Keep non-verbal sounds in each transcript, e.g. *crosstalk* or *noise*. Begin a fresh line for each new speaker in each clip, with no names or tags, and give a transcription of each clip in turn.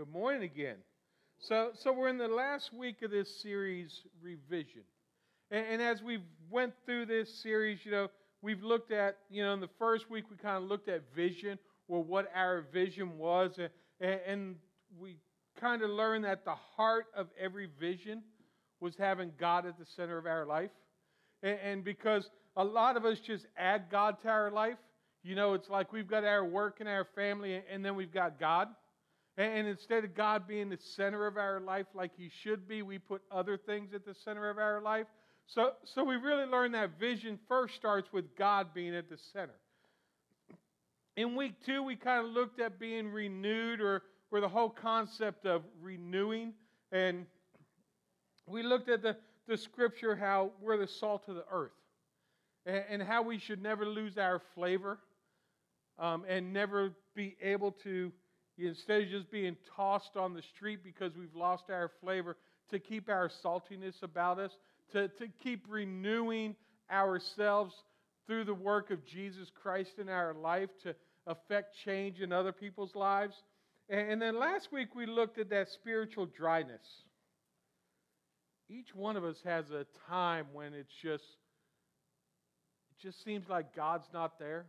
good morning again. So, so we're in the last week of this series, Revision. And, and as we went through this series, you know, we've looked at, you know, in the first week we kind of looked at vision or what our vision was. And, and we kind of learned that the heart of every vision was having God at the center of our life. And, and because a lot of us just add God to our life, you know, it's like we've got our work and our family, and then we've got God. And instead of God being the center of our life like He should be, we put other things at the center of our life. So, so we really learned that vision first starts with God being at the center. In week two, we kind of looked at being renewed or, or the whole concept of renewing. And we looked at the, the scripture how we're the salt of the earth and, and how we should never lose our flavor um, and never be able to, instead of just being tossed on the street because we've lost our flavor, to keep our saltiness about us, to, to keep renewing ourselves through the work of Jesus Christ in our life to affect change in other people's lives. And, and then last week we looked at that spiritual dryness. Each one of us has a time when it's just, it just seems like God's not there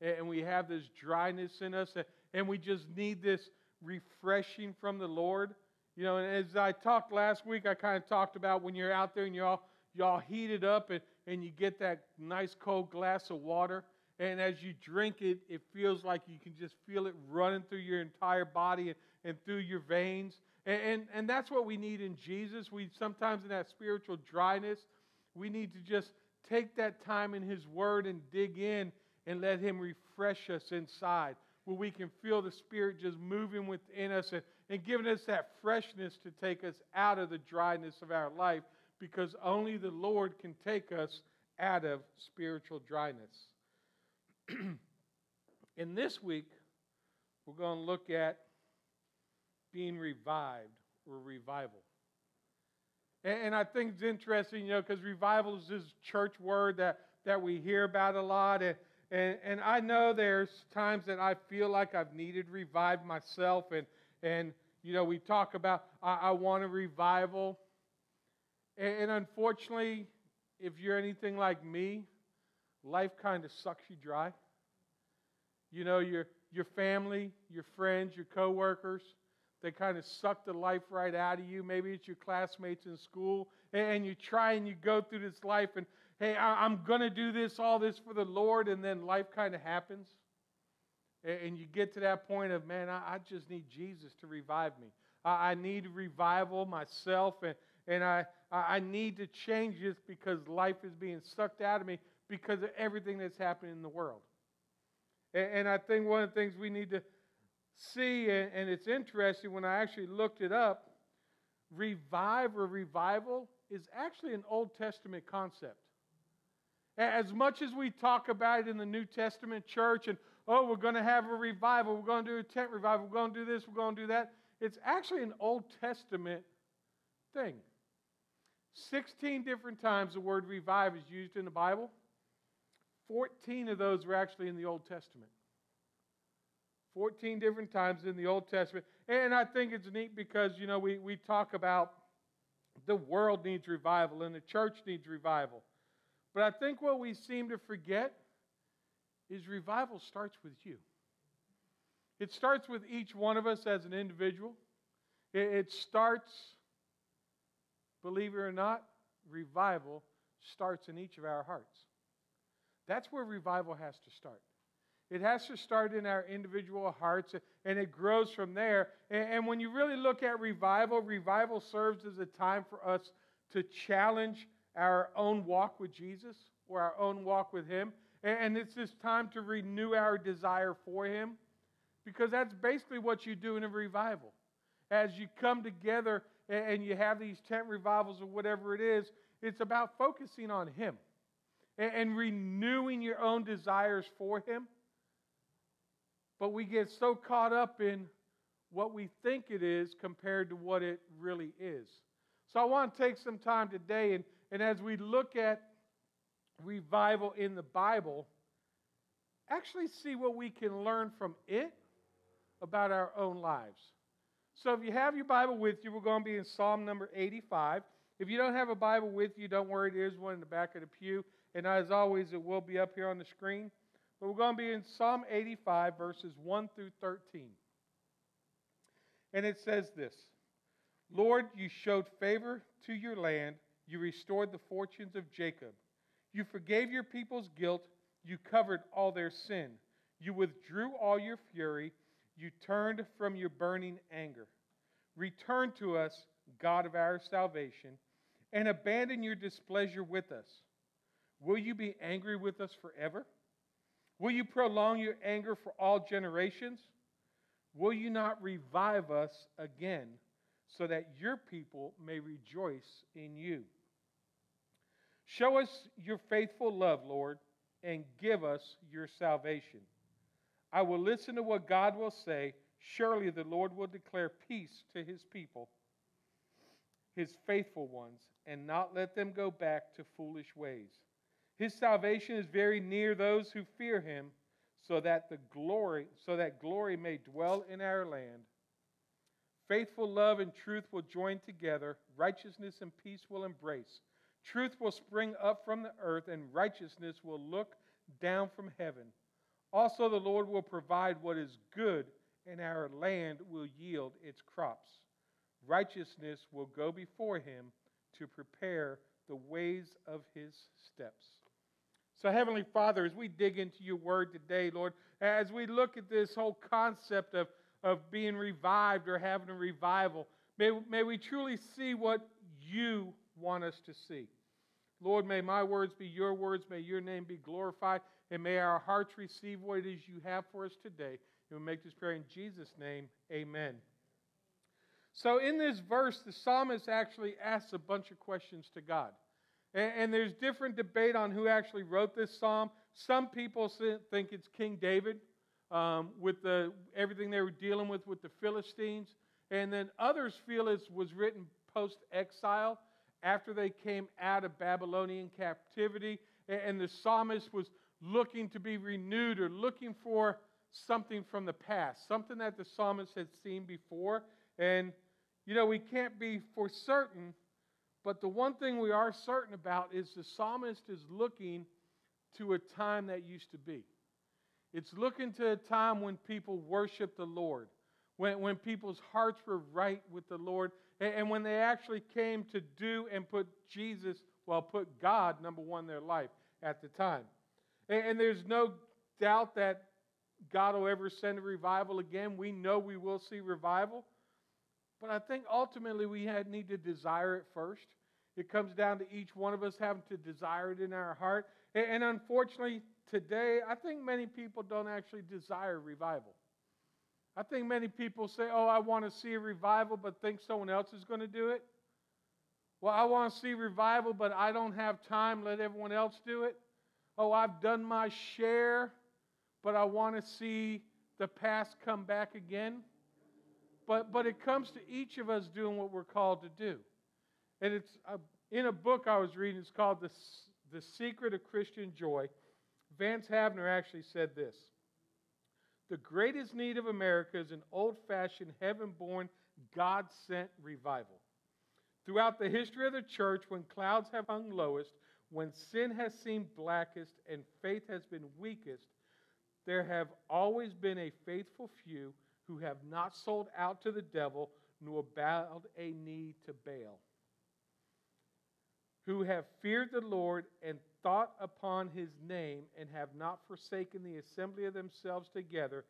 and we have this dryness in us, and we just need this refreshing from the Lord. You know, and as I talked last week, I kind of talked about when you're out there and you're all, you're all heated up and, and you get that nice cold glass of water. And as you drink it, it feels like you can just feel it running through your entire body and, and through your veins. And, and, and that's what we need in Jesus. We sometimes, in that spiritual dryness, we need to just take that time in His Word and dig in and let Him refresh us inside, where we can feel the Spirit just moving within us and, and giving us that freshness to take us out of the dryness of our life, because only the Lord can take us out of spiritual dryness. *clears throat* In this week, we're going to look at being revived or revival. And, I think it's interesting, you know, because revival is this church word that, that we hear about a lot. And, and, and I know there's times that I feel like I've needed revive myself. And, and you know, we talk about, I, I want a revival. And, and unfortunately, if you're anything like me, life kind of sucks you dry. You know, your, your family, your friends, your coworkers, they kind of suck the life right out of you. Maybe it's your classmates in school, and you try and you go through this life, and hey, I'm going to do this, all this for the Lord, and then life kind of happens. And you get to that point of, man, I just need Jesus to revive me. I need revival myself, and, and I, I need to change this because life is being sucked out of me because of everything that's happening in the world. And I think one of the things we need to see, and it's interesting when I actually looked it up, revive or revival is actually an Old Testament concept. As much as we talk about it in the New Testament church, and oh, we're going to have a revival, we're going to do a tent revival, we're going to do this, we're going to do that, it's actually an Old Testament thing. 16 different times the word revive is used in the Bible. 14 of those were actually in the Old Testament. 14 different times in the Old Testament. And I think it's neat because, you know, we, we talk about the world needs revival and the church needs revival. But I think what we seem to forget is revival starts with you. It starts with each one of us as an individual. It starts, believe it or not, revival starts in each of our hearts. That's where revival has to start. It has to start in our individual hearts and it grows from there. And when you really look at revival, revival serves as a time for us to challenge our own walk with Jesus or our own walk with Him. And it's this time to renew our desire for Him because that's basically what you do in a revival. As you come together and you have these tent revivals or whatever it is, it's about focusing on Him and renewing your own desires for Him. But we get so caught up in what we think it is compared to what it really is. So I want to take some time today and and as we look at revival in the Bible, actually see what we can learn from it about our own lives. So if you have your Bible with you, we're going to be in Psalm number 85. If you don't have a Bible with you, don't worry, there's one in the back of the pew. And as always, it will be up here on the screen. But we're going to be in Psalm 85, verses 1 through 13. And it says this Lord, you showed favor to your land, you restored the fortunes of Jacob. You forgave your people's guilt, you covered all their sin. You withdrew all your fury, you turned from your burning anger. Return to us, God of our salvation, and abandon your displeasure with us. Will you be angry with us forever? Will you prolong your anger for all generations? Will you not revive us again so that your people may rejoice in you? Show us your faithful love, Lord, and give us your salvation. I will listen to what God will say. Surely the Lord will declare peace to his people, his faithful ones, and not let them go back to foolish ways. His salvation is very near those who fear him, so that the glory, so that glory may dwell in our land. Faithful love and truth will join together, righteousness and peace will embrace. Truth will spring up from the earth, and righteousness will look down from heaven. Also, the Lord will provide what is good, and our land will yield its crops. Righteousness will go before him to prepare the ways of his steps. So, Heavenly Father, as we dig into your word today, Lord, as we look at this whole concept of, of being revived or having a revival, may, may we truly see what you want us to see. Lord, may my words be your words, may your name be glorified, and may our hearts receive what it is you have for us today. And we make this prayer in Jesus' name, amen. So, in this verse, the psalmist actually asks a bunch of questions to God. And, there's different debate on who actually wrote this psalm. Some people think it's King David um, with the, everything they were dealing with with the Philistines. And then others feel it was written post exile after they came out of Babylonian captivity. And the psalmist was looking to be renewed or looking for something from the past, something that the psalmist had seen before. And, you know, we can't be for certain but the one thing we are certain about is the psalmist is looking to a time that used to be. It's looking to a time when people worshiped the Lord, when, when people's hearts were right with the Lord, and, when they actually came to do and put Jesus, well, put God number one in their life at the time. And, there's no doubt that God will ever send a revival again. We know we will see revival. But I think ultimately we need to desire it first. It comes down to each one of us having to desire it in our heart. And unfortunately, today, I think many people don't actually desire revival. I think many people say, Oh, I want to see a revival, but think someone else is going to do it. Well, I want to see revival, but I don't have time. Let everyone else do it. Oh, I've done my share, but I want to see the past come back again. But, but it comes to each of us doing what we're called to do. And it's uh, in a book I was reading, it's called The, the Secret of Christian Joy. Vance Havner actually said this The greatest need of America is an old fashioned, heaven born, God sent revival. Throughout the history of the church, when clouds have hung lowest, when sin has seemed blackest and faith has been weakest, there have always been a faithful few who have not sold out to the devil nor bowed a knee to Baal, who have feared the Lord and thought upon his name and have not forsaken the assembly of themselves together.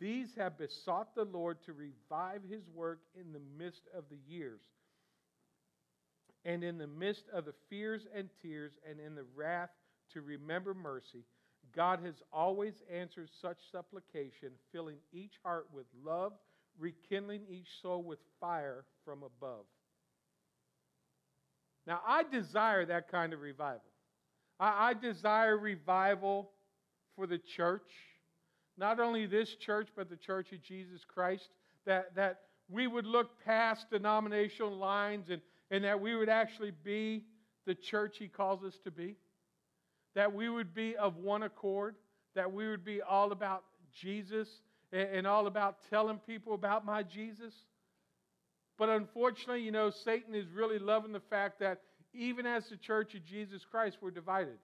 These have besought the Lord to revive his work in the midst of the years, and in the midst of the fears and tears, and in the wrath to remember mercy God has always answered such supplication, filling each heart with love, rekindling each soul with fire from above. Now, I desire that kind of revival. I, I desire revival for the church, not only this church, but the church of Jesus Christ, that, that we would look past denominational lines and, and that we would actually be the church He calls us to be. That we would be of one accord, that we would be all about Jesus and all about telling people about my Jesus. But unfortunately, you know, Satan is really loving the fact that even as the church of Jesus Christ, we're divided.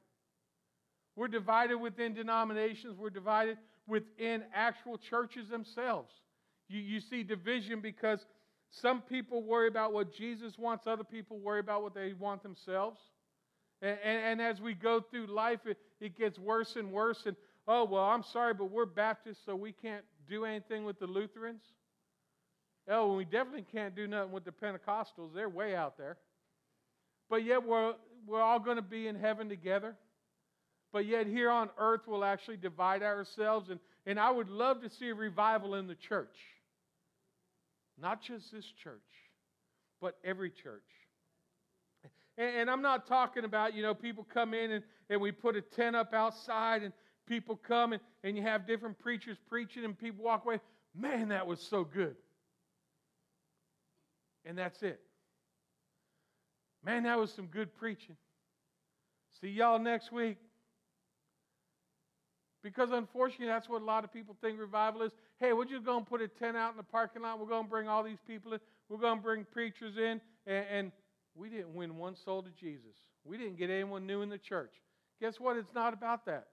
We're divided within denominations, we're divided within actual churches themselves. You, you see division because some people worry about what Jesus wants, other people worry about what they want themselves. And, and, and as we go through life, it, it gets worse and worse. And, oh, well, I'm sorry, but we're Baptists, so we can't do anything with the Lutherans. Oh, we definitely can't do nothing with the Pentecostals. They're way out there. But yet, we're, we're all going to be in heaven together. But yet, here on earth, we'll actually divide ourselves. And, and I would love to see a revival in the church. Not just this church, but every church. And, and I'm not talking about, you know, people come in and, and we put a tent up outside and people come and, and you have different preachers preaching and people walk away. Man, that was so good. And that's it. Man, that was some good preaching. See y'all next week. Because unfortunately, that's what a lot of people think revival is. Hey, we're just going to put a tent out in the parking lot. We're going to bring all these people in. We're going to bring preachers in. And, and we didn't win one soul to Jesus. We didn't get anyone new in the church. Guess what? It's not about that.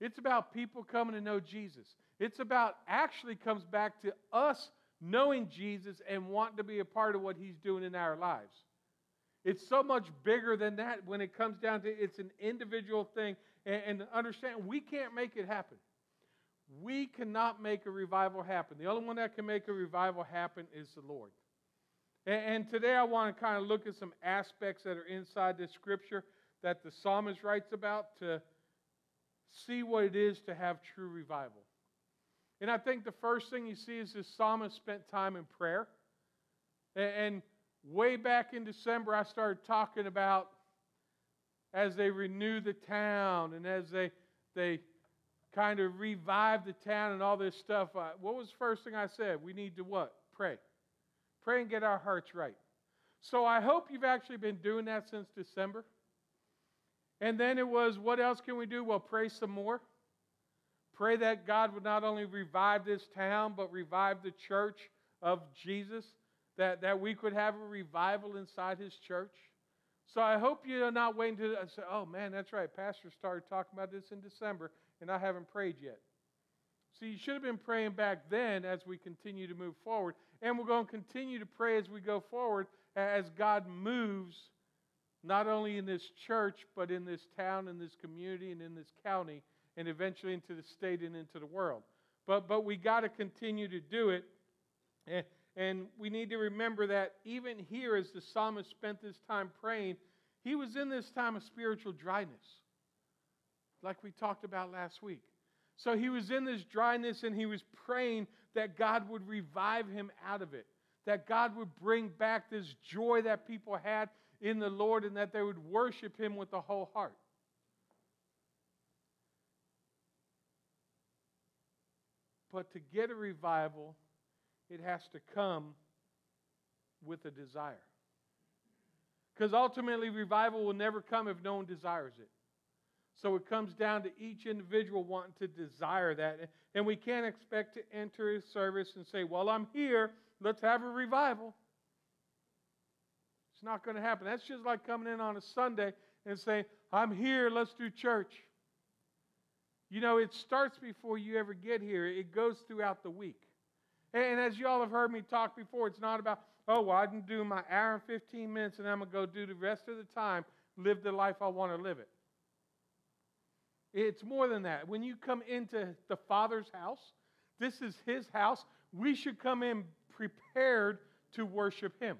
It's about people coming to know Jesus. It's about actually comes back to us knowing Jesus and wanting to be a part of what he's doing in our lives. It's so much bigger than that when it comes down to it's an individual thing. And, and understand, we can't make it happen. We cannot make a revival happen. The only one that can make a revival happen is the Lord. And, and today I want to kind of look at some aspects that are inside this scripture that the psalmist writes about to see what it is to have true revival. And I think the first thing you see is this psalmist spent time in prayer. And, and way back in December, I started talking about as they renew the town and as they, they kind of revive the town and all this stuff. Uh, what was the first thing I said? We need to what? Pray. Pray and get our hearts right. So I hope you've actually been doing that since December. And then it was, what else can we do? Well, pray some more. Pray that God would not only revive this town, but revive the church of Jesus, that, that we could have a revival inside his church. So I hope you're not waiting to uh, say, oh man, that's right. Pastor started talking about this in December, and I haven't prayed yet. See, you should have been praying back then as we continue to move forward. And we're going to continue to pray as we go forward as God moves, not only in this church, but in this town, in this community, and in this county, and eventually into the state and into the world. But, but we got to continue to do it. And, and we need to remember that even here, as the psalmist spent this time praying, he was in this time of spiritual dryness, like we talked about last week. So he was in this dryness and he was praying that God would revive him out of it, that God would bring back this joy that people had in the Lord and that they would worship him with the whole heart. But to get a revival, it has to come with a desire. Because ultimately, revival will never come if no one desires it. So it comes down to each individual wanting to desire that. And we can't expect to enter a service and say, Well, I'm here, let's have a revival. It's not going to happen. That's just like coming in on a Sunday and saying, I'm here, let's do church. You know, it starts before you ever get here, it goes throughout the week. And as y'all have heard me talk before, it's not about, oh, well, I can do my hour and 15 minutes and I'm going to go do the rest of the time, live the life I want to live it. It's more than that. When you come into the Father's house, this is His house. We should come in prepared to worship Him.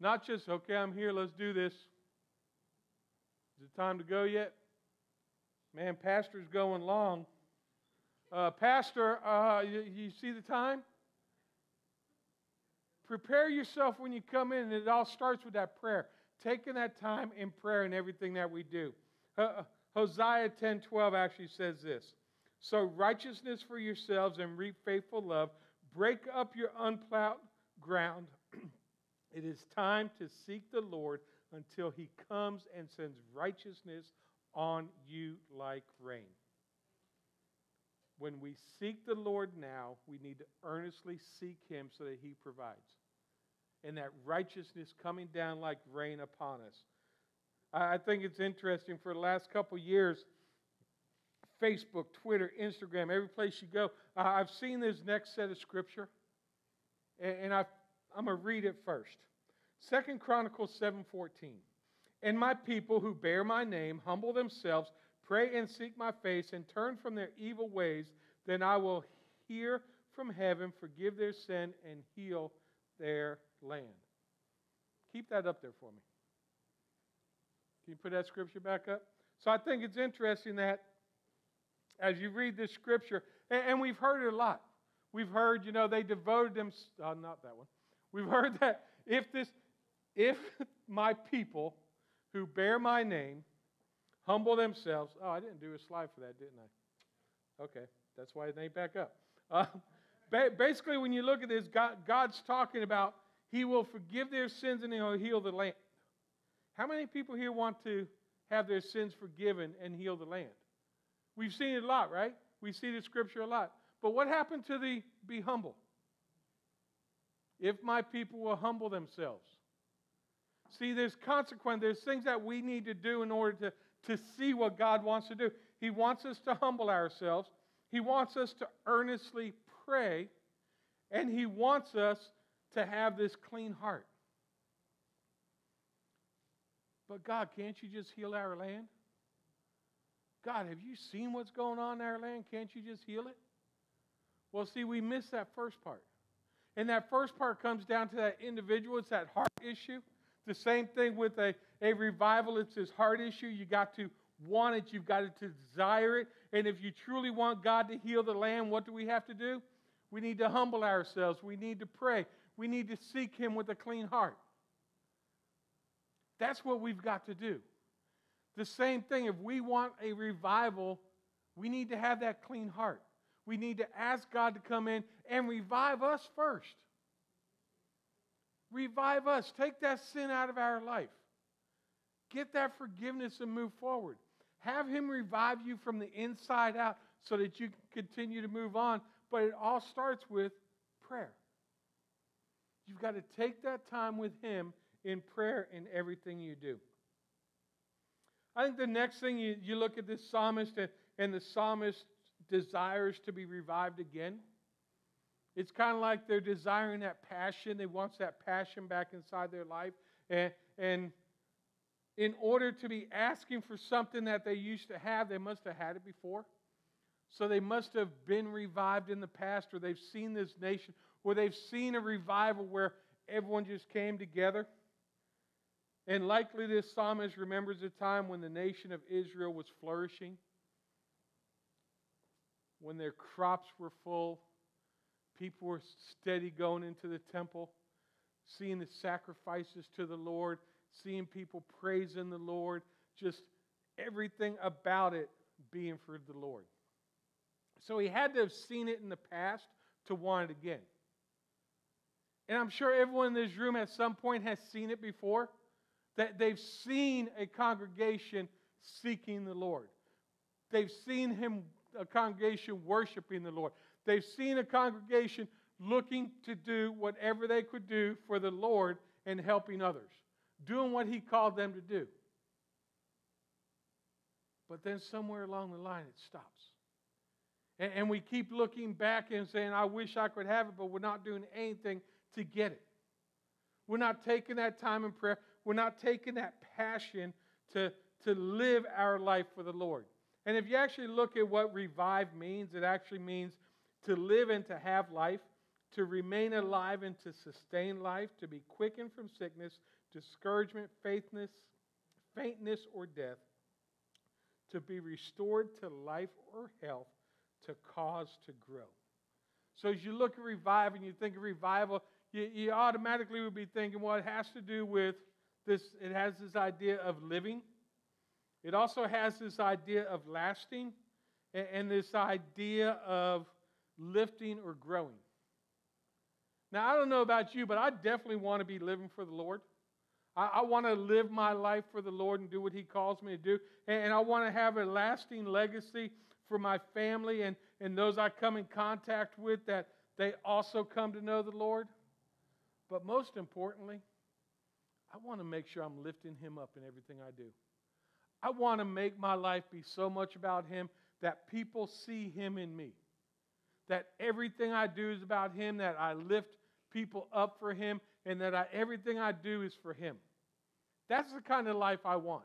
Not just, okay, I'm here, let's do this. Is it time to go yet? Man, Pastor's going long. Uh, Pastor, uh, you, you see the time? Prepare yourself when you come in, and it all starts with that prayer. Taking that time in prayer and everything that we do. Uh, Hosea 10:12 actually says this. Sow righteousness for yourselves and reap faithful love. Break up your unplowed ground. *clears throat* it is time to seek the Lord until he comes and sends righteousness on you like rain. When we seek the Lord now, we need to earnestly seek Him so that He provides. And that righteousness coming down like rain upon us. I think it's interesting for the last couple years, Facebook, Twitter, Instagram, every place you go, I've seen this next set of scripture, and i am going to read it first. Second Chronicles 7:14. And my people who bear my name humble themselves, pray and seek my face, and turn from their evil ways, then I will hear from heaven, forgive their sin, and heal their land. Keep that up there for me. Can you put that scripture back up? So I think it's interesting that as you read this scripture, and, we've heard it a lot. We've heard, you know, they devoted them. Uh, not that one. We've heard *laughs* that if this, if *laughs* my people who bear my name humble themselves. Oh, I didn't do a slide for that, didn't I? Okay, that's why it ain't back up. Uh, *laughs* basically, when you look at this, God, God's talking about He will forgive their sins and He'll heal the land. How many people here want to have their sins forgiven and heal the land? We've seen it a lot, right? We see the scripture a lot. But what happened to the be humble? If my people will humble themselves. See, there's consequence. There's things that we need to do in order to, to see what God wants to do. He wants us to humble ourselves. He wants us to earnestly pray. And He wants us to have this clean heart. But God, can't you just heal our land? God, have you seen what's going on in our land? Can't you just heal it? Well, see, we miss that first part. And that first part comes down to that individual, it's that heart issue. The same thing with a, a revival, it's this heart issue. You got to want it, you've got to desire it. And if you truly want God to heal the land, what do we have to do? We need to humble ourselves, we need to pray, we need to seek Him with a clean heart. That's what we've got to do. The same thing, if we want a revival, we need to have that clean heart. We need to ask God to come in and revive us first. Revive us. Take that sin out of our life. Get that forgiveness and move forward. Have Him revive you from the inside out so that you can continue to move on. But it all starts with prayer. You've got to take that time with Him in prayer in everything you do. I think the next thing you, you look at this psalmist, and, and the psalmist desires to be revived again. It's kind of like they're desiring that passion. They want that passion back inside their life. And, and in order to be asking for something that they used to have, they must have had it before. So they must have been revived in the past, or they've seen this nation, or they've seen a revival where everyone just came together. And likely this psalmist remembers a time when the nation of Israel was flourishing, when their crops were full, people were steady going into the temple, seeing the sacrifices to the Lord, seeing people praising the Lord, just everything about it being for the Lord. So he had to have seen it in the past to want it again. And I'm sure everyone in this room at some point has seen it before. That they've seen a congregation seeking the Lord. They've seen him, a congregation worshiping the Lord. They've seen a congregation looking to do whatever they could do for the Lord and helping others, doing what he called them to do. But then somewhere along the line it stops. And, and we keep looking back and saying, I wish I could have it, but we're not doing anything to get it. We're not taking that time in prayer. We're not taking that passion to, to live our life for the Lord. And if you actually look at what revive means, it actually means to live and to have life, to remain alive and to sustain life, to be quickened from sickness, discouragement, faithness, faintness, or death, to be restored to life or health, to cause to grow. So as you look at revival and you think of revival, you, you automatically would be thinking, well, it has to do with this, it has this idea of living. It also has this idea of lasting and, and this idea of lifting or growing. Now, I don't know about you, but I definitely want to be living for the Lord. I, I want to live my life for the Lord and do what He calls me to do. And, and I want to have a lasting legacy for my family and, and those I come in contact with that they also come to know the Lord. But most importantly, I want to make sure I'm lifting Him up in everything I do. I want to make my life be so much about Him that people see Him in me. That everything I do is about Him, that I lift people up for Him, and that I, everything I do is for Him. That's the kind of life I want.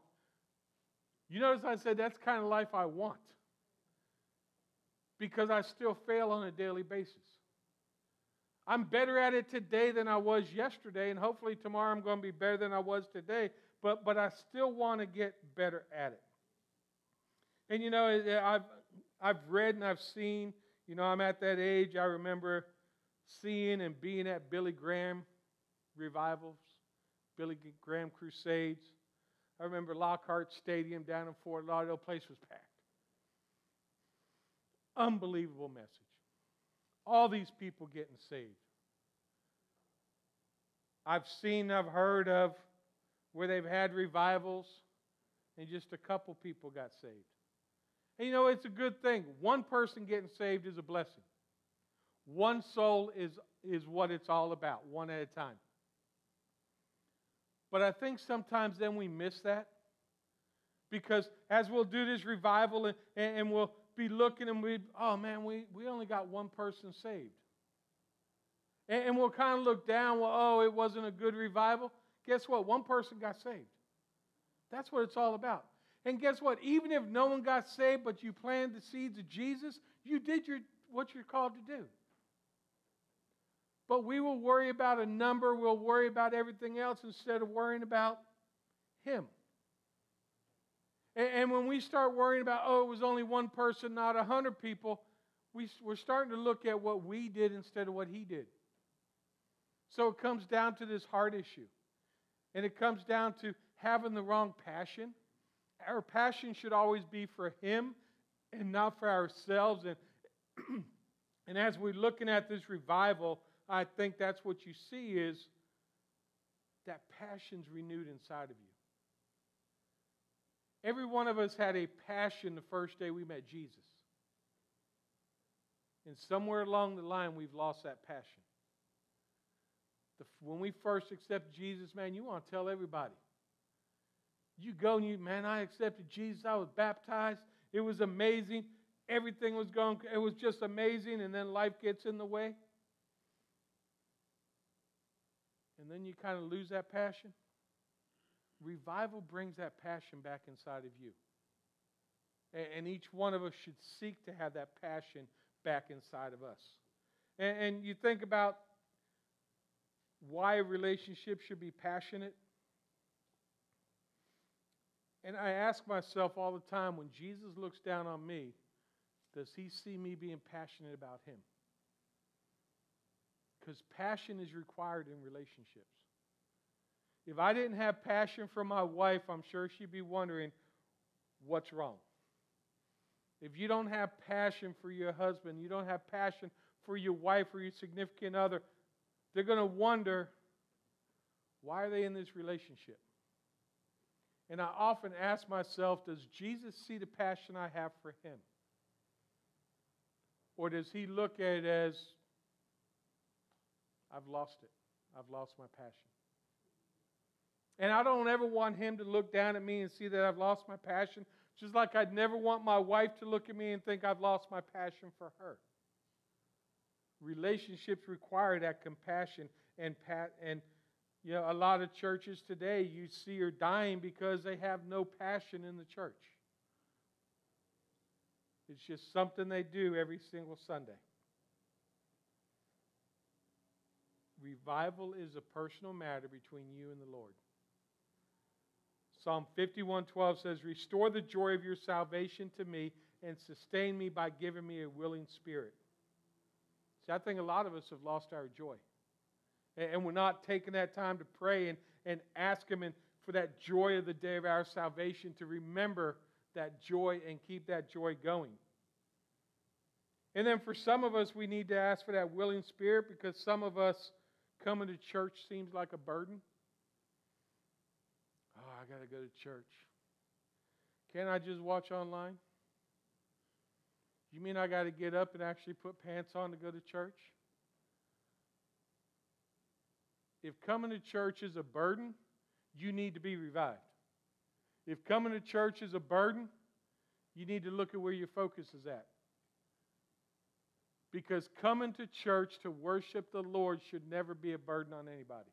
You notice I said that's the kind of life I want. Because I still fail on a daily basis. I'm better at it today than I was yesterday, and hopefully tomorrow I'm going to be better than I was today, but, but I still want to get better at it. And you know, I've, I've read and I've seen, you know, I'm at that age, I remember seeing and being at Billy Graham revivals, Billy Graham crusades. I remember Lockhart Stadium down in Fort Lauderdale, place was packed. Unbelievable message. All these people getting saved. I've seen, I've heard of where they've had revivals and just a couple people got saved. And you know, it's a good thing. One person getting saved is a blessing. One soul is, is what it's all about, one at a time. But I think sometimes then we miss that. Because as we'll do this revival and, and we'll be looking and we, oh man, we, we only got one person saved. And, and we'll kind of look down, well, oh, it wasn't a good revival. Guess what? One person got saved. That's what it's all about. And guess what? Even if no one got saved, but you planted the seeds of Jesus, you did your, what you're called to do. But we will worry about a number, we'll worry about everything else instead of worrying about Him. And, and when we start worrying about, oh, it was only one person, not a hundred people, we, we're starting to look at what we did instead of what He did. So it comes down to this heart issue. And it comes down to having the wrong passion. Our passion should always be for Him and not for ourselves. And, *clears throat* and as we're looking at this revival, I think that's what you see is that passion's renewed inside of you. Every one of us had a passion the first day we met Jesus. And somewhere along the line, we've lost that passion. The, when we first accept Jesus, man, you want to tell everybody. You go and you, man, I accepted Jesus. I was baptized. It was amazing. Everything was going, it was just amazing. And then life gets in the way. and then you kind of lose that passion. Revival brings that passion back inside of you. And each one of us should seek to have that passion back inside of us. And you think about why a relationship should be passionate. And I ask myself all the time when Jesus looks down on me, does he see me being passionate about him? because passion is required in relationships. If I didn't have passion for my wife, I'm sure she'd be wondering what's wrong. If you don't have passion for your husband, you don't have passion for your wife or your significant other, they're going to wonder why are they in this relationship? And I often ask myself, does Jesus see the passion I have for him? Or does he look at it as I've lost it. I've lost my passion. And I don't ever want him to look down at me and see that I've lost my passion, just like I'd never want my wife to look at me and think I've lost my passion for her. Relationships require that compassion and pat and you know a lot of churches today you see are dying because they have no passion in the church. It's just something they do every single Sunday. Revival is a personal matter between you and the Lord. Psalm 51:12 says, "Restore the joy of your salvation to me and sustain me by giving me a willing spirit." See, I think a lot of us have lost our joy. And we're not taking that time to pray and, and ask Him and for that joy of the day of our salvation to remember that joy and keep that joy going. And then for some of us, we need to ask for that willing spirit because some of us coming to church seems like a burden. Oh, I got to go to church. Can't I just watch online? You mean I got to get up and actually put pants on to go to church? If coming to church is a burden, you need to be revived. If coming to church is a burden, you need to look at where your focus is at. Because coming to church to worship the Lord should never be a burden on anybody.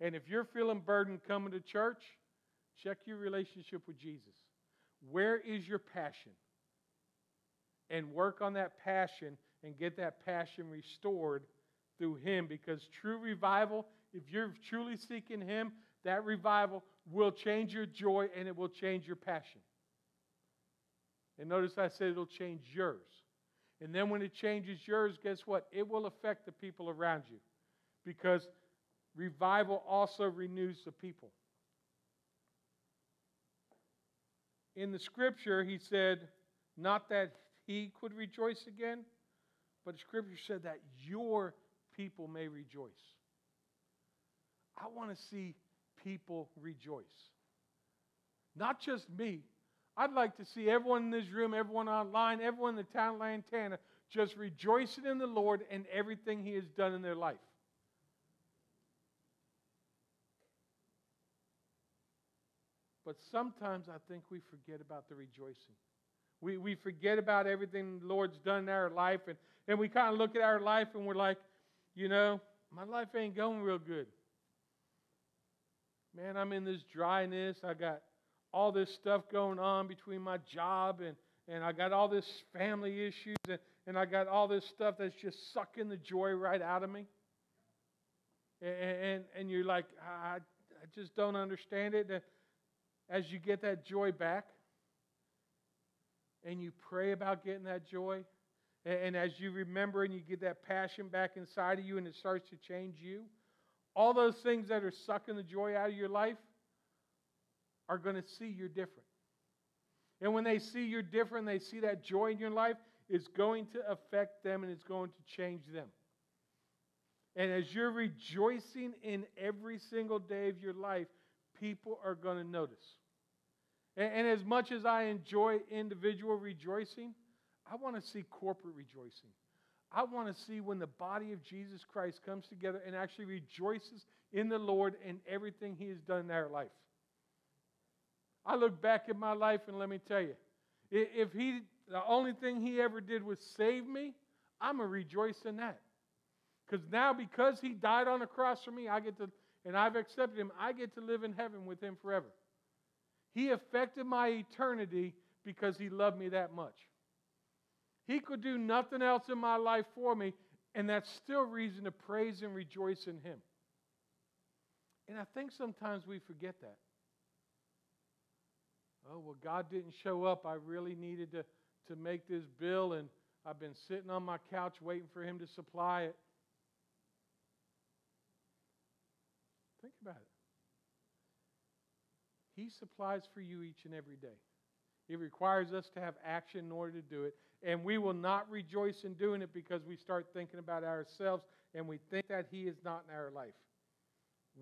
And if you're feeling burdened coming to church, check your relationship with Jesus. Where is your passion? And work on that passion and get that passion restored through Him because true revival, if you're truly seeking Him, that revival will change your joy and it will change your passion. And notice I said it'll change yours. And then when it changes yours, guess what? It will affect the people around you because revival also renews the people. In the scripture, he said, not that he could rejoice again, but the scripture said that your people may rejoice. I want to see people rejoice. Not just me. I'd like to see everyone in this room, everyone online, everyone in the town of Lantana just rejoicing in the Lord and everything He has done in their life. But sometimes I think we forget about the rejoicing. We, we forget about everything the Lord's done in our life, and, and we kind of look at our life and we're like, you know, my life ain't going real good. Man, I'm in this dryness. I got all this stuff going on between my job and, and I got all this family issues and, and I got all this stuff that's just sucking the joy right out of me. And, and, and you're like, I, I just don't understand it. As you get that joy back and you pray about getting that joy, and, and as you remember and you get that passion back inside of you and it starts to change you, all those things that are sucking the joy out of your life are going to see you're different. And when they see you're different, they see that joy in your life, it's going to affect them and it's going to change them. And as you're rejoicing in every single day of your life, people are going to notice. And, and as much as I enjoy individual rejoicing, I want to see corporate rejoicing. I want to see when the body of Jesus Christ comes together and actually rejoices in the Lord and everything He has done in their life. I look back at my life and let me tell you, if He, the only thing He ever did was save me, I'm going to rejoice in that. Because now, because He died on the cross for me, I get to, and I've accepted Him, I get to live in heaven with Him forever. He affected my eternity because He loved me that much. He could do nothing else in my life for me, and that's still reason to praise and rejoice in Him. And I think sometimes we forget that. Oh, well, God didn't show up. I really needed to, to make this bill, and I've been sitting on my couch waiting for Him to supply it. Think about it. He supplies for you each and every day. It requires us to have action in order to do it. And we will not rejoice in doing it because we start thinking about ourselves and we think that He is not in our life.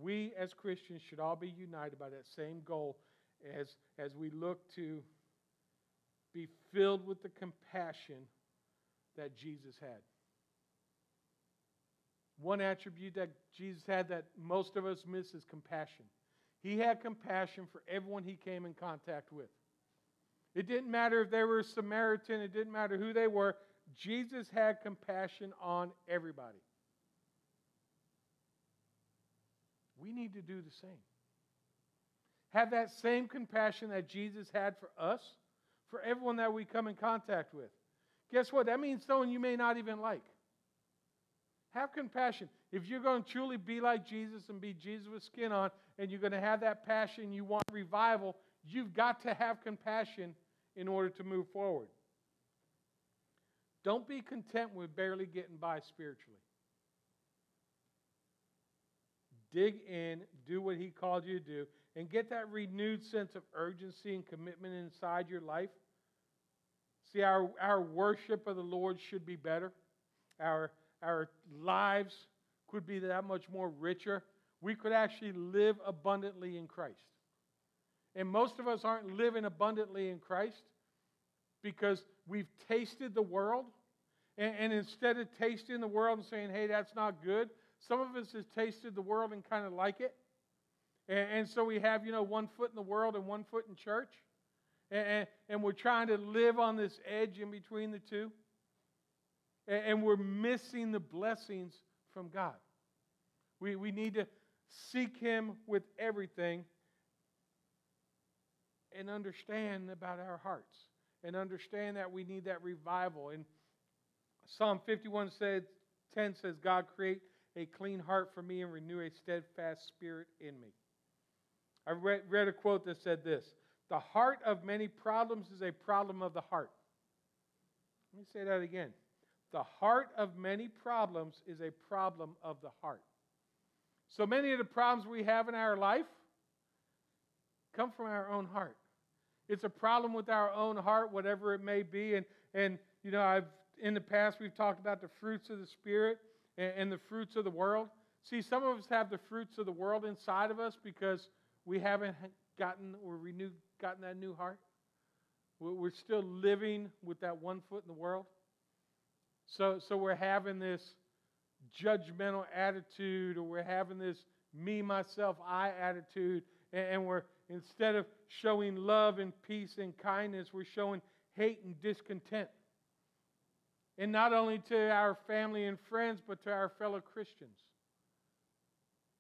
We as Christians should all be united by that same goal as, as we look to be filled with the compassion that Jesus had. One attribute that Jesus had that most of us miss is compassion. He had compassion for everyone he came in contact with. It didn't matter if they were a Samaritan, it didn't matter who they were. Jesus had compassion on everybody. We need to do the same. Have that same compassion that Jesus had for us, for everyone that we come in contact with. Guess what? That means someone you may not even like. Have compassion. If you're going to truly be like Jesus and be Jesus with skin on, and you're going to have that passion, you want revival, you've got to have compassion in order to move forward. Don't be content with barely getting by spiritually. Dig in, do what He called you to do, and get that renewed sense of urgency and commitment inside your life. See, our, our worship of the Lord should be better. Our, our lives could be that much more richer. We could actually live abundantly in Christ. And most of us aren't living abundantly in Christ because we've tasted the world. And, and instead of tasting the world and saying, hey, that's not good, some of us has tasted the world and kind of like it. And, and, so we have, you know, one foot in the world and one foot in church. And, and we're trying to live on this edge in between the two. And, and we're missing the blessings from God. We, we need to seek Him with everything and understand about our hearts and understand that we need that revival. And Psalm 51 said, 10 says, God, create a clean heart for me and renew a steadfast spirit in me. I read, read a quote that said this The heart of many problems is a problem of the heart. Let me say that again. The heart of many problems is a problem of the heart. So many of the problems we have in our life come from our own heart. It's a problem with our own heart, whatever it may be. And, and you know, I've in the past we've talked about the fruits of the Spirit and, and the fruits of the world. See, some of us have the fruits of the world inside of us because we haven't gotten or renewed, gotten that new heart. We're still living with that one foot in the world. So, so we're having this judgmental attitude, or we're having this me, myself, I attitude, and, and we're instead of showing love and peace and kindness, we're showing hate and discontent. And not only to our family and friends, but to our fellow Christians,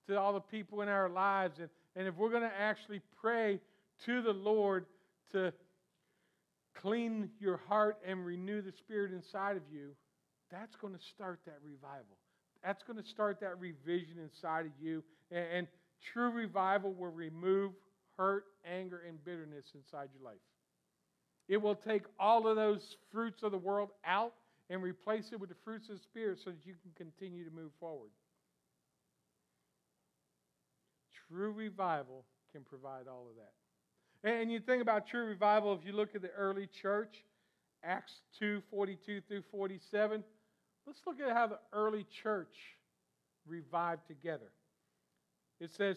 to all the people in our lives. And, and if we're going to actually pray to the Lord to clean your heart and renew the spirit inside of you, that's going to start that revival. That's going to start that revision inside of you. And, and true revival will remove hurt, anger, and bitterness inside your life. It will take all of those fruits of the world out and replace it with the fruits of the Spirit so that you can continue to move forward. True revival can provide all of that. And you think about true revival, if you look at the early church, Acts 2 42 through 47, let's look at how the early church revived together. It says,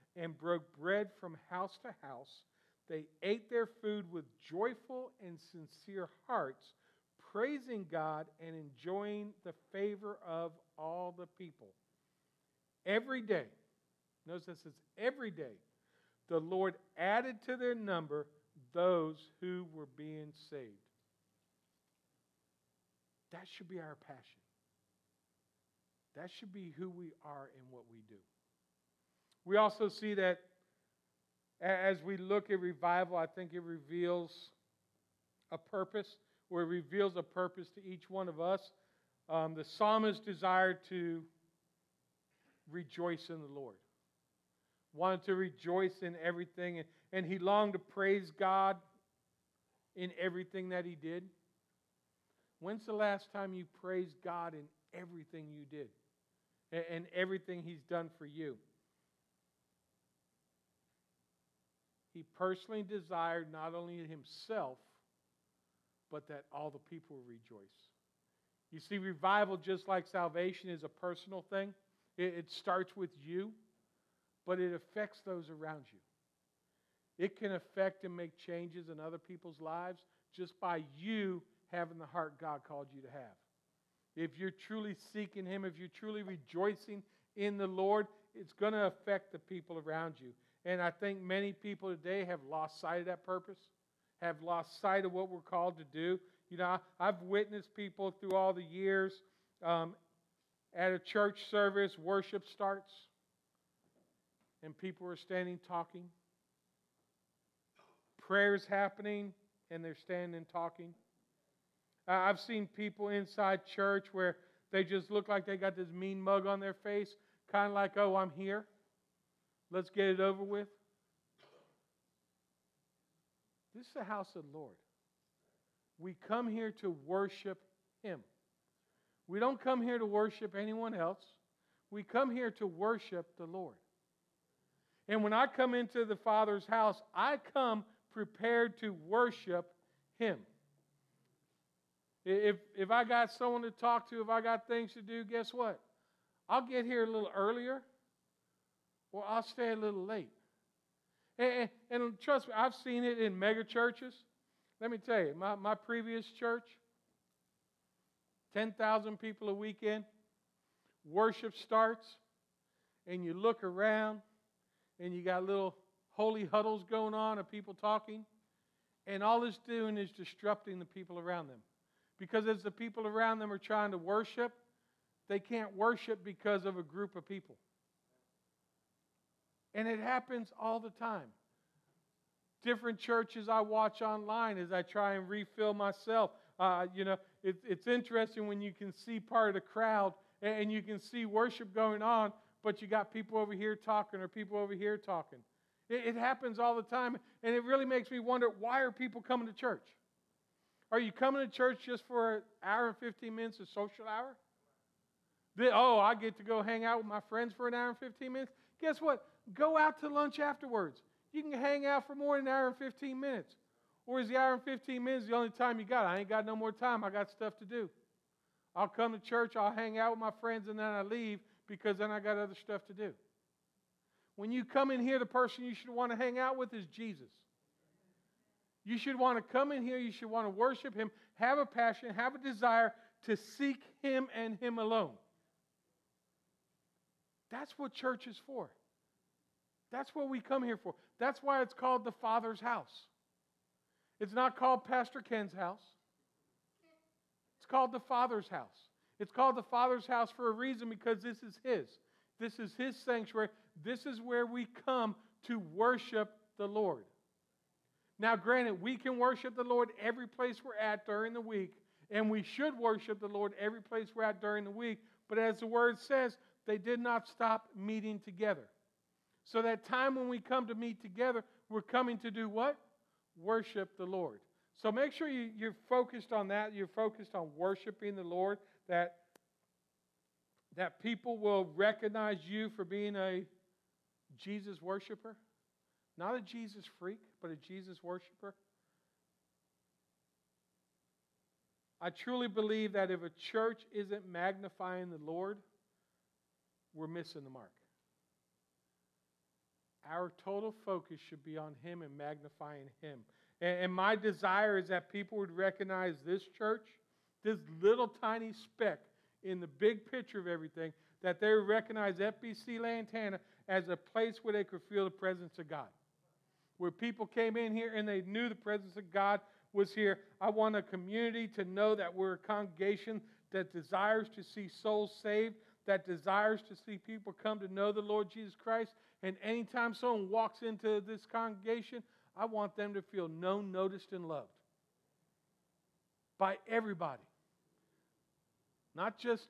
and broke bread from house to house. They ate their food with joyful and sincere hearts, praising God and enjoying the favor of all the people. Every day, notice this is every day, the Lord added to their number those who were being saved. That should be our passion. That should be who we are and what we do. We also see that as we look at revival, I think it reveals a purpose, or it reveals a purpose to each one of us. Um, the psalmist desired to rejoice in the Lord, wanted to rejoice in everything, and, and he longed to praise God in everything that he did. When's the last time you praised God in everything you did and, and everything he's done for you? He personally desired not only himself, but that all the people rejoice. You see, revival, just like salvation, is a personal thing. It, it starts with you, but it affects those around you. It can affect and make changes in other people's lives just by you having the heart God called you to have. If you're truly seeking Him, if you're truly rejoicing in the Lord, it's going to affect the people around you. And I think many people today have lost sight of that purpose, have lost sight of what we're called to do. You know, I've witnessed people through all the years um, at a church service, worship starts, and people are standing talking. Prayers happening, and they're standing talking. I've seen people inside church where they just look like they got this mean mug on their face, kind of like, oh, I'm here. Let's get it over with. This is the house of the Lord. We come here to worship Him. We don't come here to worship anyone else. We come here to worship the Lord. And when I come into the Father's house, I come prepared to worship Him. If, if I got someone to talk to, if I got things to do, guess what? I'll get here a little earlier or I'll stay a little late. And, and, and trust me, I've seen it in mega churches. Let me tell you, my, my previous church, 10,000 people a weekend, worship starts, and you look around, and you got little holy huddles going on of people talking, and all it's doing is disrupting the people around them. Because as the people around them are trying to worship, they can't worship because of a group of people. And it happens all the time. Different churches I watch online as I try and refill myself. Uh, you know, it, it's interesting when you can see part of the crowd and you can see worship going on, but you got people over here talking or people over here talking. It, it happens all the time, and it really makes me wonder why are people coming to church? Are you coming to church just for an hour and 15 minutes of social hour? oh, I get to go hang out with my friends for an hour and 15 minutes. Guess what? Go out to lunch afterwards. You can hang out for more than an hour and 15 minutes. Or is the hour and 15 minutes the only time you got? I ain't got no more time. I got stuff to do. I'll come to church, I'll hang out with my friends, and then I leave because then I got other stuff to do. When you come in here, the person you should want to hang out with is Jesus. You should want to come in here, you should want to worship Him, have a passion, have a desire to seek Him and Him alone. That's what church is for. That's what we come here for. That's why it's called the Father's house. It's not called Pastor Ken's house. It's called the Father's house. It's called the Father's house for a reason because this is His. This is His sanctuary. This is where we come to worship the Lord. Now, granted, we can worship the Lord every place we're at during the week, and we should worship the Lord every place we're at during the week. But as the word says, they did not stop meeting together. So that time when we come to meet together, we're coming to do what? Worship the Lord. So make sure you, you're focused on that. You're focused on worshiping the Lord, that, that people will recognize you for being a Jesus worshiper. Not a Jesus freak, but a Jesus worshiper. I truly believe that if a church isn't magnifying the Lord, we're missing the mark. Our total focus should be on Him and magnifying Him. And, and my desire is that people would recognize this church, this little tiny speck in the big picture of everything, that they recognize FBC Lantana as a place where they could feel the presence of God. Where people came in here and they knew the presence of God was here. I want a community to know that we're a congregation that desires to see souls saved, that desires to see people come to know the Lord Jesus Christ. And anytime someone walks into this congregation, I want them to feel known, noticed, and loved by everybody. Not just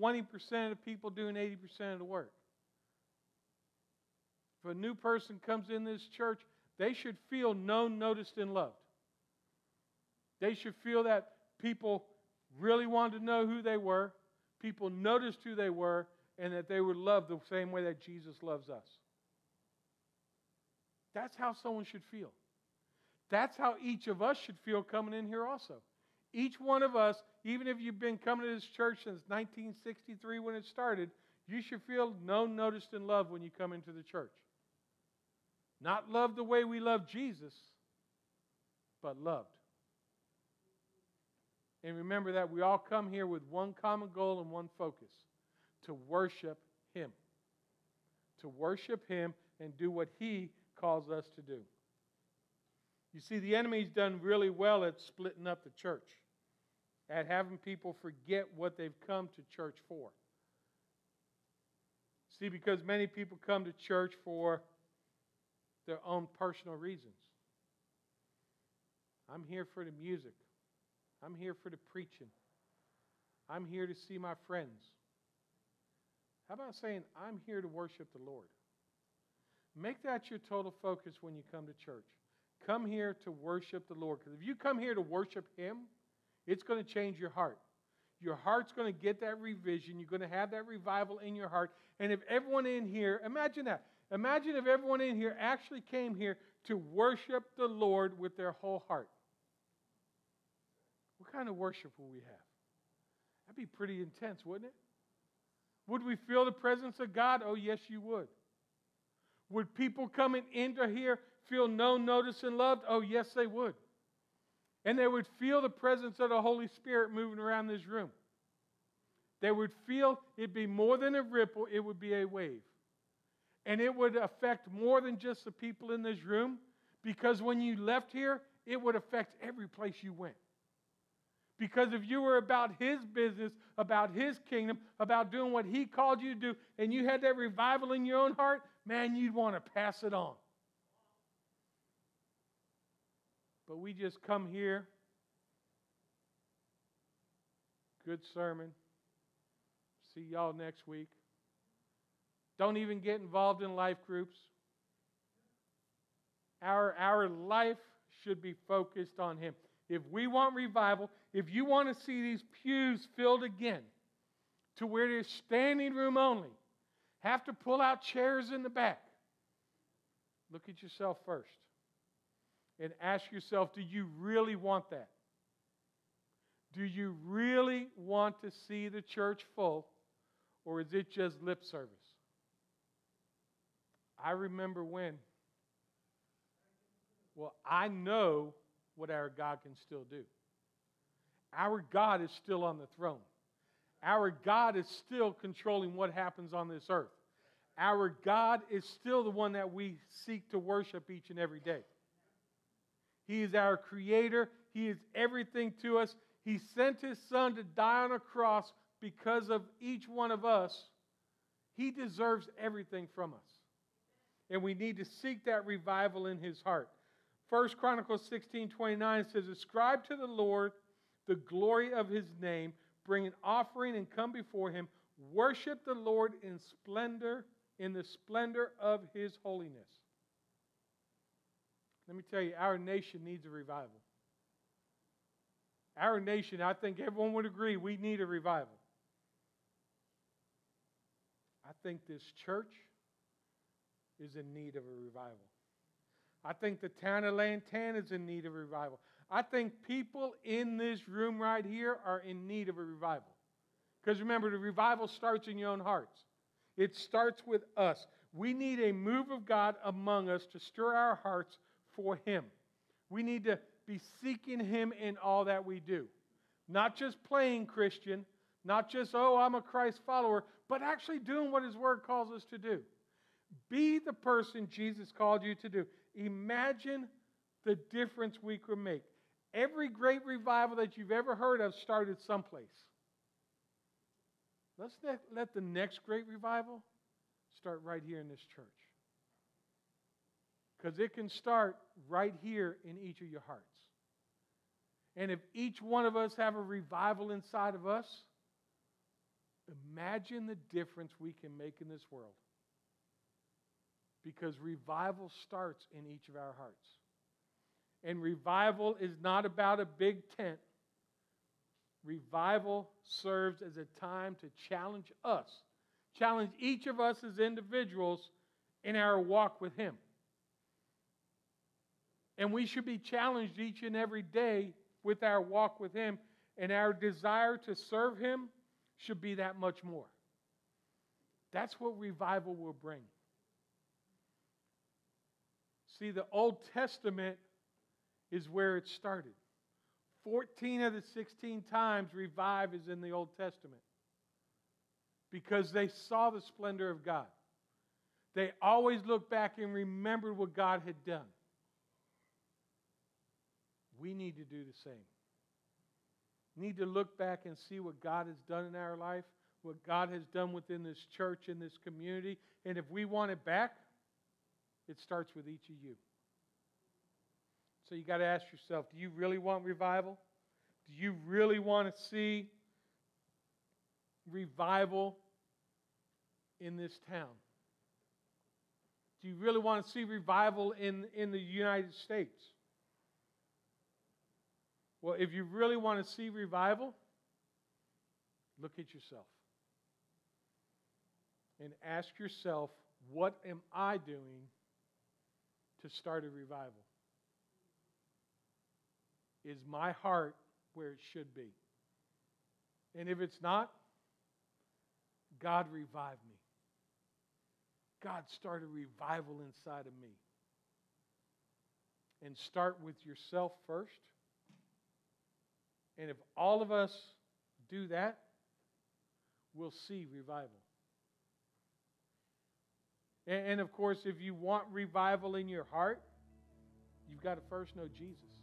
20% of people doing 80% of the work. If a new person comes in this church, they should feel known, noticed, and loved. They should feel that people really wanted to know who they were people noticed who they were and that they were loved the same way that Jesus loves us. That's how someone should feel. That's how each of us should feel coming in here, also. Each one of us, even if you've been coming to this church since 1963 when it started, you should feel known, noticed, and loved when you come into the church. Not loved the way we love Jesus, but loved. And remember that we all come here with one common goal and one focus to worship Him. To worship Him and do what He calls us to do. You see, the enemy's done really well at splitting up the church, at having people forget what they've come to church for. See, because many people come to church for their own personal reasons. I'm here for the music. I'm here for the preaching. I'm here to see my friends. How about saying, I'm here to worship the Lord? Make that your total focus when you come to church. Come here to worship the Lord. Because if you come here to worship Him, It's going to change your heart. Your heart's going to get that revision. You're going to have that revival in your heart. And if everyone in here, imagine that. Imagine if everyone in here actually came here to worship the Lord with their whole heart. Kind of worship will we have? That'd be pretty intense, wouldn't it? Would we feel the presence of God? Oh, yes, you would. Would people coming into here feel known, noticed, and loved? Oh, yes, they would. And they would feel the presence of the Holy Spirit moving around this room. They would feel it'd be more than a ripple, it would be a wave. And it would affect more than just the people in this room, because when you left here, it would affect every place you went. Because if you were about His business, about His kingdom, about doing what He called you to do, and you had that revival in your own heart, man, you'd want to pass it on. But we just come here. Good sermon. See y'all next week. Don't even get involved in life groups. Our, our life should be focused on Him. If we want revival, if you want to see these pews filled again to where there's standing room only, have to pull out chairs in the back. Look at yourself first and ask yourself do you really want that? Do you really want to see the church full, or is it just lip service? I remember when. Well, I know what our God can still do. Our God is still on the throne. Our God is still controlling what happens on this earth. Our God is still the one that we seek to worship each and every day. He is our creator. He is everything to us. He sent his son to die on a cross because of each one of us. He deserves everything from us. And we need to seek that revival in his heart. First Chronicles 16 29 says, Ascribe to the Lord the glory of his name, bring an offering and come before him. Worship the Lord in splendor, in the splendor of his holiness. Let me tell you, our nation needs a revival. Our nation, I think everyone would agree, we need a revival. I think this church is in need of a revival. I think the town of Lantana is in need of revival. I think people in this room right here are in need of a revival. Because remember, the revival starts in your own hearts, it starts with us. We need a move of God among us to stir our hearts for Him. We need to be seeking Him in all that we do. Not just playing Christian, not just, oh, I'm a Christ follower, but actually doing what His Word calls us to do. Be the person Jesus called you to do. Imagine the difference we could make. Every great revival that you've ever heard of started someplace. Let's let, the next great revival start right here in this church. Because it can start right here in each of your hearts. And if each one of us have a revival inside of us, imagine the difference we can make in this world. Because revival starts in each of our hearts. And revival is not about a big tent. Revival serves as a time to challenge us, challenge each of us as individuals in our walk with Him. And we should be challenged each and every day with our walk with Him, and our desire to serve Him should be that much more. That's what revival will bring. See, the Old Testament is where it started. 14 of the 16 times revive is in the Old Testament because they saw the splendor of God. They always looked back and remembered what God had done. We need to do the same. Need to look back and see what God has done in our life, what God has done within this church, in this community. And if we want it back, it starts with each of you. So you got to ask yourself do you really want revival? Do you really want to see revival in this town? Do you really want to see revival in, in the United States? Well, if you really want to see revival, look at yourself and ask yourself, what am I doing to start a revival? Is my heart where it should be? And if it's not, God revive me. God start a revival inside of me. And start with yourself first. And if all of us do that, we'll see revival. And, of course, if you want revival in your heart, you've got to first know Jesus.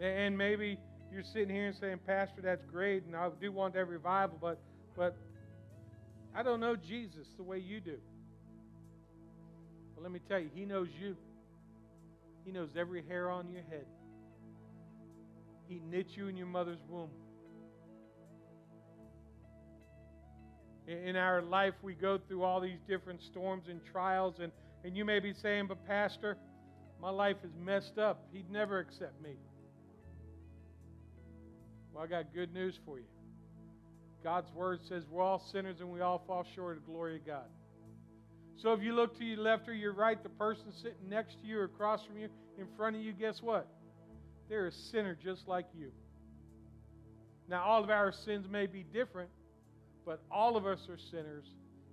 And maybe you're sitting here and saying, Pastor, that's great, and I do want that revival, but, but I don't know Jesus the way you do. But let me tell you, He knows you. He knows every hair on your head. He knit you in your mother's womb. In our life, we go through all these different storms and trials, and, and you may be saying, But, Pastor, my life is messed up. He'd never accept me. Well, I got good news for you. God's word says we're all sinners and we all fall short of the glory of God. So if you look to your left or your right, the person sitting next to you across from you, in front of you, guess what? They're a sinner just like you. Now, all of our sins may be different, but all of us are sinners,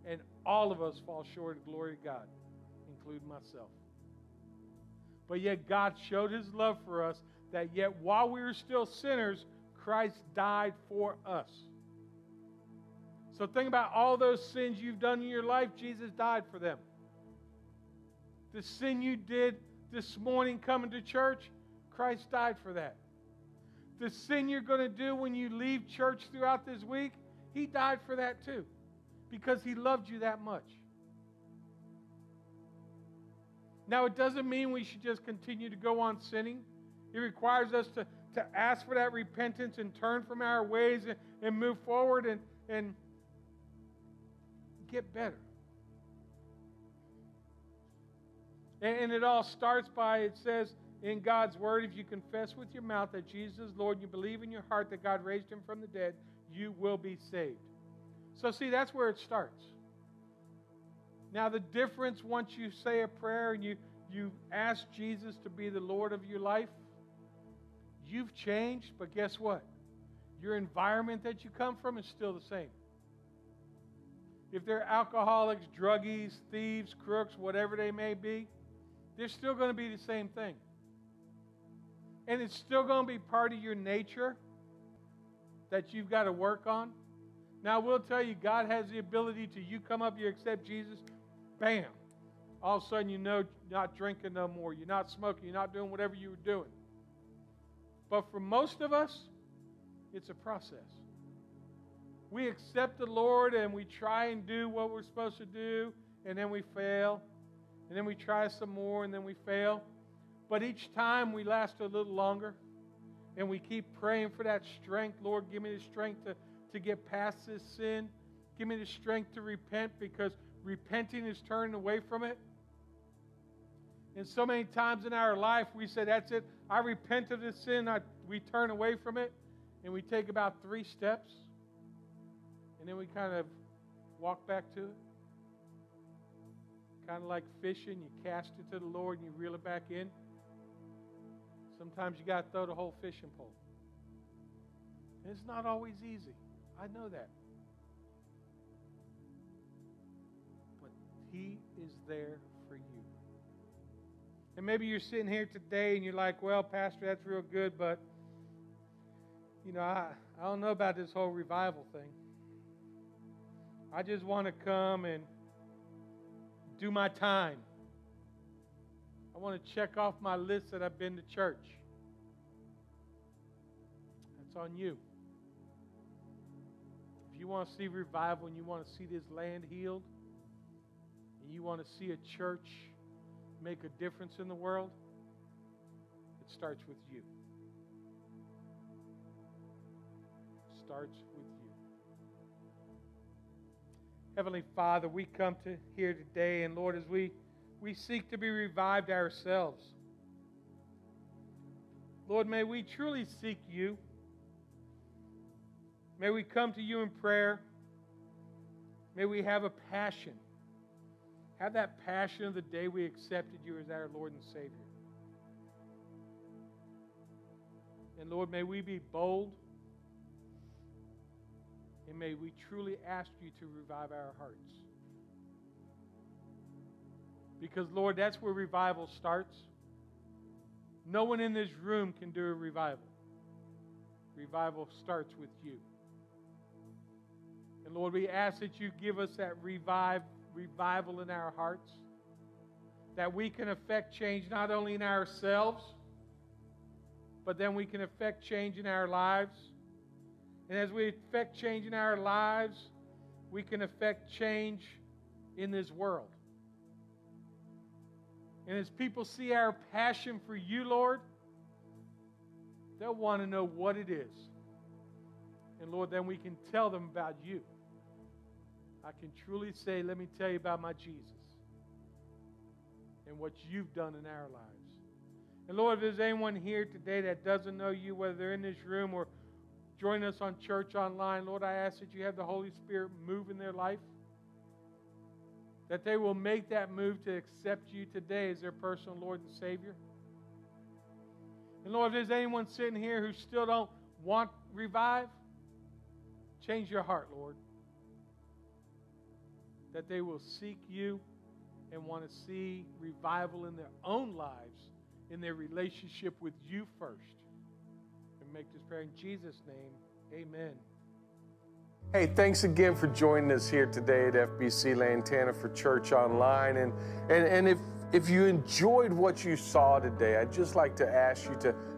and all of us fall short of glory of God, including myself. But yet, God showed His love for us that yet while we were still sinners, Christ died for us. So think about all those sins you've done in your life, Jesus died for them. The sin you did this morning coming to church, Christ died for that. The sin you're going to do when you leave church throughout this week, He died for that too, because He loved you that much. Now, it doesn't mean we should just continue to go on sinning. It requires us to to ask for that repentance and turn from our ways and, and move forward and, and get better. And, and it all starts by, it says in God's word, if you confess with your mouth that Jesus is Lord you believe in your heart that God raised him from the dead, you will be saved. So, see, that's where it starts. Now, the difference once you say a prayer and you, you ask Jesus to be the Lord of your life, You've changed, but guess what? Your environment that you come from is still the same. If they're alcoholics, druggies, thieves, crooks, whatever they may be, they're still going to be the same thing. And it's still going to be part of your nature that you've got to work on. Now, we'll tell you, God has the ability to, you come up, you accept Jesus, bam. All of a sudden, you know, you're not drinking no more. You're not smoking. You're not doing whatever you were doing. But for most of us, it's a process. We accept the Lord and we try and do what we're supposed to do, and then we fail. And then we try some more, and then we fail. But each time we last a little longer, and we keep praying for that strength. Lord, give me the strength to, to get past this sin. Give me the strength to repent because repenting is turning away from it. And so many times in our life, we say, That's it. I repent of this sin. I, we turn away from it. And we take about three steps. And then we kind of walk back to it. Kind of like fishing. You cast it to the Lord and you reel it back in. Sometimes you got to throw the whole fishing pole. And it's not always easy. I know that. But He is there and maybe you're sitting here today and you're like, well, Pastor, that's real good, but, you know, I, I don't know about this whole revival thing. I just want to come and do my time. I want to check off my list that I've been to church. That's on you. If you want to see revival and you want to see this land healed, and you want to see a church make a difference in the world, it starts with you. It starts with you. Heavenly Father, we come to here today, and Lord, as we, we seek to be revived ourselves, Lord, may we truly seek you. May we come to you in prayer. May we have a passion. Have that passion of the day we accepted you as our Lord and Savior. And Lord, may we be bold. And may we truly ask you to revive our hearts. Because, Lord, that's where revival starts. No one in this room can do a revival. Revival starts with you. And Lord, we ask that you give us that revive, revival in our hearts, that we can affect change not only in ourselves, but then we can affect change in our lives. And as we affect change in our lives, we can affect change in this world. And as people see our passion for you, Lord, they'll want to know what it is. And Lord, then we can tell them about you. I can truly say, let me tell you about my Jesus and what you've done in our lives. And Lord, if there's anyone here today that doesn't know you, whether they're in this room or join us on church online, Lord, I ask that you have the Holy Spirit move in their life that they will make that move to accept you today as their personal Lord and Savior. And Lord, if there's anyone sitting here who still don't want revive, change your heart, Lord. That they will seek you and want to see revival in their own lives, in their relationship with you first. And make this prayer in Jesus' name. Amen.
Hey, thanks again for joining us here today at FBC Lantana for Church Online. And, and, and if, if you enjoyed what you saw today, I'd just like to ask you to